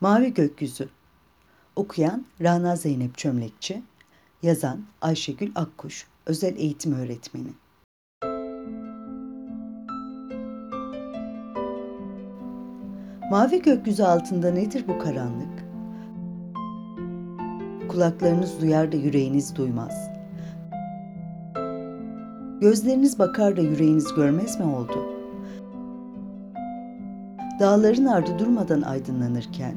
Mavi Gökyüzü Okuyan Rana Zeynep Çömlekçi Yazan Ayşegül Akkuş Özel Eğitim Öğretmeni Mavi gökyüzü altında nedir bu karanlık? Kulaklarınız duyar da yüreğiniz duymaz. Gözleriniz bakar da yüreğiniz görmez mi oldu? Dağların ardı durmadan aydınlanırken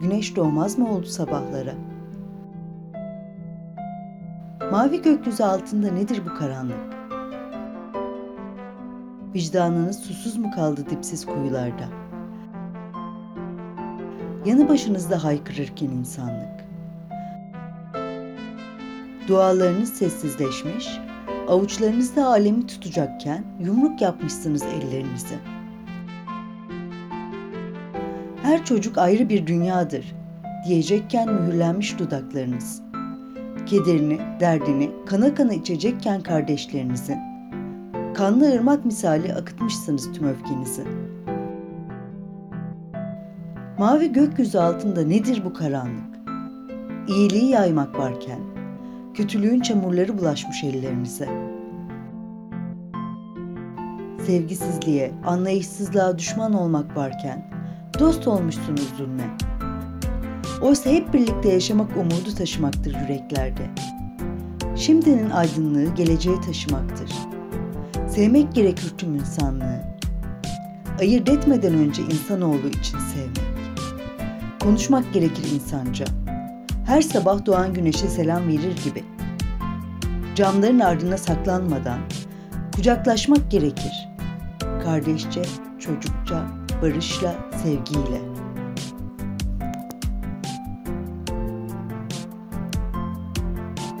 güneş doğmaz mı oldu sabahlara? Mavi gökyüzü altında nedir bu karanlık? Vicdanınız susuz mu kaldı dipsiz kuyularda? Yanı başınızda haykırırken insanlık. Dualarınız sessizleşmiş, avuçlarınızda alemi tutacakken yumruk yapmışsınız ellerinizi. Her çocuk ayrı bir dünyadır diyecekken mühürlenmiş dudaklarınız. Kederini, derdini kana kana içecekken kardeşlerinizin. Kanlı ırmak misali akıtmışsınız tüm öfkenizi. Mavi gökyüzü altında nedir bu karanlık? İyiliği yaymak varken, kötülüğün çamurları bulaşmış ellerinize. Sevgisizliğe, anlayışsızlığa düşman olmak varken, dost olmuşsunuz zulme. Oysa hep birlikte yaşamak umudu taşımaktır yüreklerde. Şimdinin aydınlığı geleceğe taşımaktır. Sevmek gerekir tüm insanlığı. Ayırt etmeden önce insanoğlu için sevmek. Konuşmak gerekir insanca. Her sabah doğan güneşe selam verir gibi. Camların ardına saklanmadan kucaklaşmak gerekir. Kardeşçe, çocukça, barışla, sevgiyle.